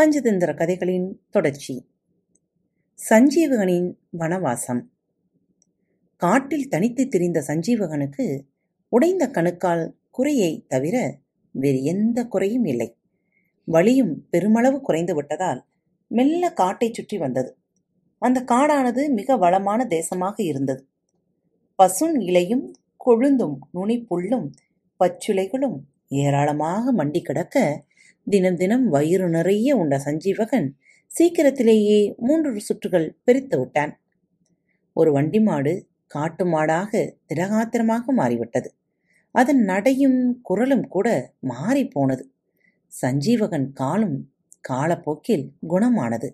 பஞ்சதந்திர கதைகளின் தொடர்ச்சி. சஞ்சீவகனின் வனவாசம். காட்டில் தனித்து திரிந்த சஞ்சீவகனுக்கு உடைந்த கணுக்கால் குறையை தவிர வேறு எந்த குறையும் இல்லை. வலியும் பெருமளவு குறைந்து விட்டதால் மெல்ல காட்டைச் சுற்றி வந்தது. அந்த காடானது மிக வளமான தேசமாக இருந்தது. பசுன் இலையும் கொழுந்தும் நுனிப்புள்ளும் பச்சுளைகளும் ஏராளமாக மண்டி கிடக்க தினம் தினம் வயிறு நிறைய உண்ட சஞ்சீவகன்? சீக்கிரத்திலேயே மூன்று சுற்றுகள் பிரித்து விட்டான். ஒரு வண்டி மாடு காட்டு மாடாக திரகாத்திரமாக மாறிவிட்டது. அதன் நடையும் குரலும் கூட மாறி போனது. சஞ்சீவகன் காலும் காலப்போக்கில் குணமானது.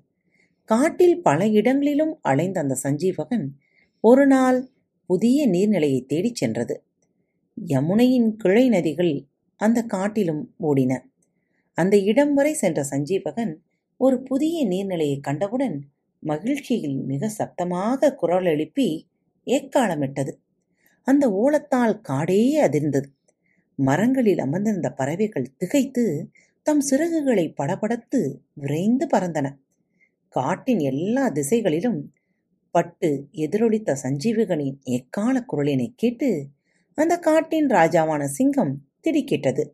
காட்டில் பல இடங்களிலும் அலைந்த அந்த சஞ்சீவகன் ஒரு நாள் புதிய நீர்நிலையை தேடிச் சென்றது. யமுனையின் கிளை நதிகள் அந்த காட்டிலும் ஓடின. அந்த இடம் வரை சென்ற சஞ்சீவகன் ஒரு புதிய நீர்நிலையை கண்டவுடன் மகிழ்ச்சியில் மிக சப்தமாக குரல் எழுப்பி ஏக்காலமிட்டது அந்த ஓலத்தால் காடே அதிர்ந்தது. மரங்களில் அமர்ந்திருந்த பறவைகள் திகைத்து தம் சிறகுகளை படபடத்து விரைந்து பறந்தன. காட்டின் எல்லா திசைகளிலும் பட்டு எதிரொலித்த சஞ்சீவகனின் எக்கால குரலினை கேட்டு அந்த காட்டின் ராஜாவான சிங்கம் திடுக்கிட்டது.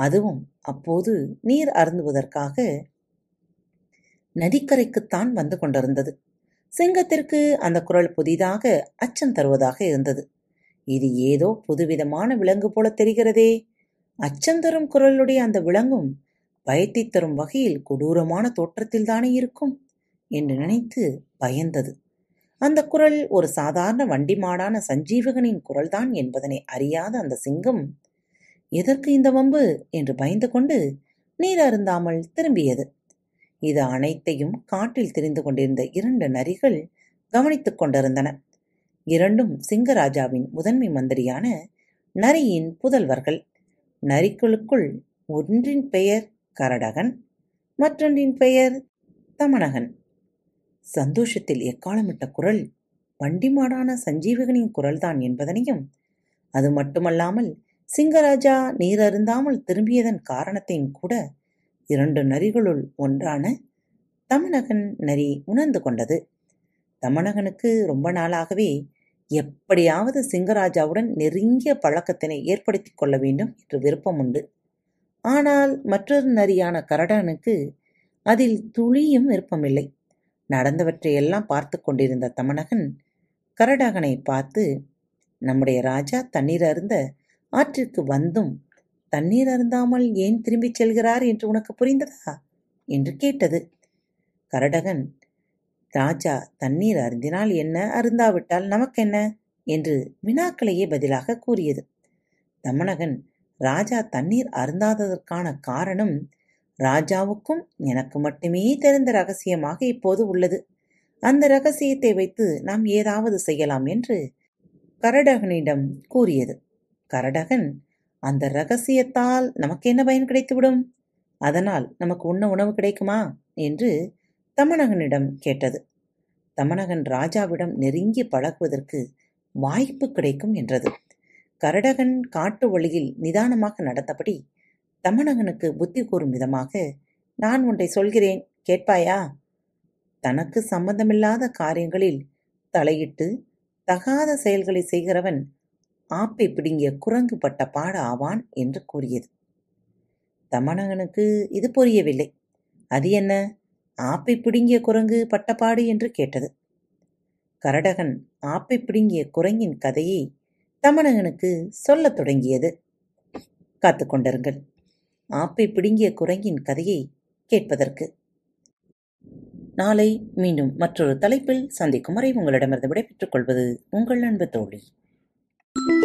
அதுவும் அப்போது நீர் அருந்துவதற்காக நதிக்கரைக்குத்தான் வந்து கொண்டிருந்தது. சிங்கத்திற்கு அந்த குரல் புதிதாக அச்சம் தருவதாக இருந்தது. இது ஏதோ புதுவிதமான விலங்கு போல தெரிகிறதே. அச்சம் தரும் குரலுடைய அந்த விலங்கும் பயத்தை தரும் வகையில் கொடூரமான தோற்றத்தில் தானே இருக்கும் என்று நினைத்து பயந்தது. அந்த குரல் ஒரு சாதாரண வண்டி மாடான சஞ்சீவகனின் குரல்தான் என்பதனை அறியாத அந்த சிங்கம் எதற்கு இந்த வம்பு? என்று பயந்து கொண்டு நீர் அருந்தாமல் திரும்பியது. இது அனைத்தையும் காட்டில் திரிந்து கொண்டிருந்த இரண்டு நரிகள் கவனித்துக் கொண்டிருந்தன. இரண்டும் சிங்கராஜாவின் முதன்மை மந்திரியான நரியின் புதல்வர்கள். நரிக்குழுக்குள் ஒன்றின் பெயர் கரடகன் மற்றொன்றின் பெயர் தமணகன் சந்தோஷத்தில் எக்காலமிட்ட குரல் வண்டிமாடான சஞ்சீவகனின் குரல்தான் என்பதனையும் அது மட்டுமல்லாமல் சிங்கராஜா நீர் அருந்தாமல் திரும்பியதன் காரணத்தையும் கூட இரண்டு நரிகளுள் ஒன்றான தமிழகன் நரி உணர்ந்து கொண்டது. தமணகனுக்கு ரொம்ப நாளாகவே எப்படியாவது சிங்கராஜாவுடன் நெருங்கிய பழக்கத்தினை ஏற்படுத்திக் கொள்ள வேண்டும் என்று விருப்பம் உண்டு. ஆனால் மற்றொரு நரியான கரடனுக்கு அதில் துளியும் விருப்பமில்லை. நடந்தவற்றையெல்லாம் பார்த்து கொண்டிருந்த தமனகன் கரடகனை பார்த்து நம்முடைய ராஜா தண்ணீர் அருந்த ஆற்றிற்கு வந்தும் தண்ணீர் அருந்தாமல் ஏன் திரும்பிச் செல்கிறார் என்று உனக்கு புரிந்ததா? என்று கேட்டது. கரடகன் ராஜா தண்ணீர் அருந்தினால் என்ன? அருந்தாவிட்டால் நமக்கென்ன? என்று வினாக்களையே பதிலாக கூறியது. தமணகன் ராஜா தண்ணீர் அருந்தாததற்கான காரணம் ராஜாவுக்கும் எனக்கு மட்டுமே தெரிந்த ரகசியமாக இப்போது உள்ளது. அந்த ரகசியத்தை வைத்து நாம் ஏதாவது செய்யலாம் என்று கரடகனிடம் கூறியது. கரடகன் அந்த ரகசியத்தால் நமக்கு என்ன பயன் கிடைத்துவிடும்? அதனால் நமக்கு உண்ண உணவு கிடைக்குமா? என்று தமணகனிடம் கேட்டது. தமணகன் ராஜாவிடம் நெருங்கி பழகுவதற்கு வாய்ப்பு கிடைக்கும் என்றது. கரடகன் காட்டு வழியில் நிதானமாக நடந்தபடி தமணகனுக்கு புத்தி கூறும் விதமாக நான் ஒன்றை சொல்கிறேன் கேட்பாயா? தனக்கு சம்பந்தமில்லாத காரியங்களில் தலையிட்டு தகாத செயல்களை செய்கிறவன் ஆப்பை பிடுங்கிய குரங்கு பட்ட பாட ஆவான் என்று கூறியது. தமணகனுக்கு இது புரியவில்லை. அது என்ன? ஆப்பை பிடுங்கிய குரங்கு பட்டப்பாடு என்று கேட்டது. கரடகன் ஆப்பை பிடுங்கிய குரங்கின் கதையை தமணகனுக்கு சொல்லத் தொடங்கியது. காத்து கொண்டிருங்கள். ஆப்பை பிடுங்கிய குரங்கின் கதையை கேட்பதற்கு. நாளை மீண்டும் மற்றொரு தலைப்பில் சந்திக்கும் வரை உங்களிடமிருந்து விடைபெற்றுக் கொள்வது உங்கள் அன்பு தோழி.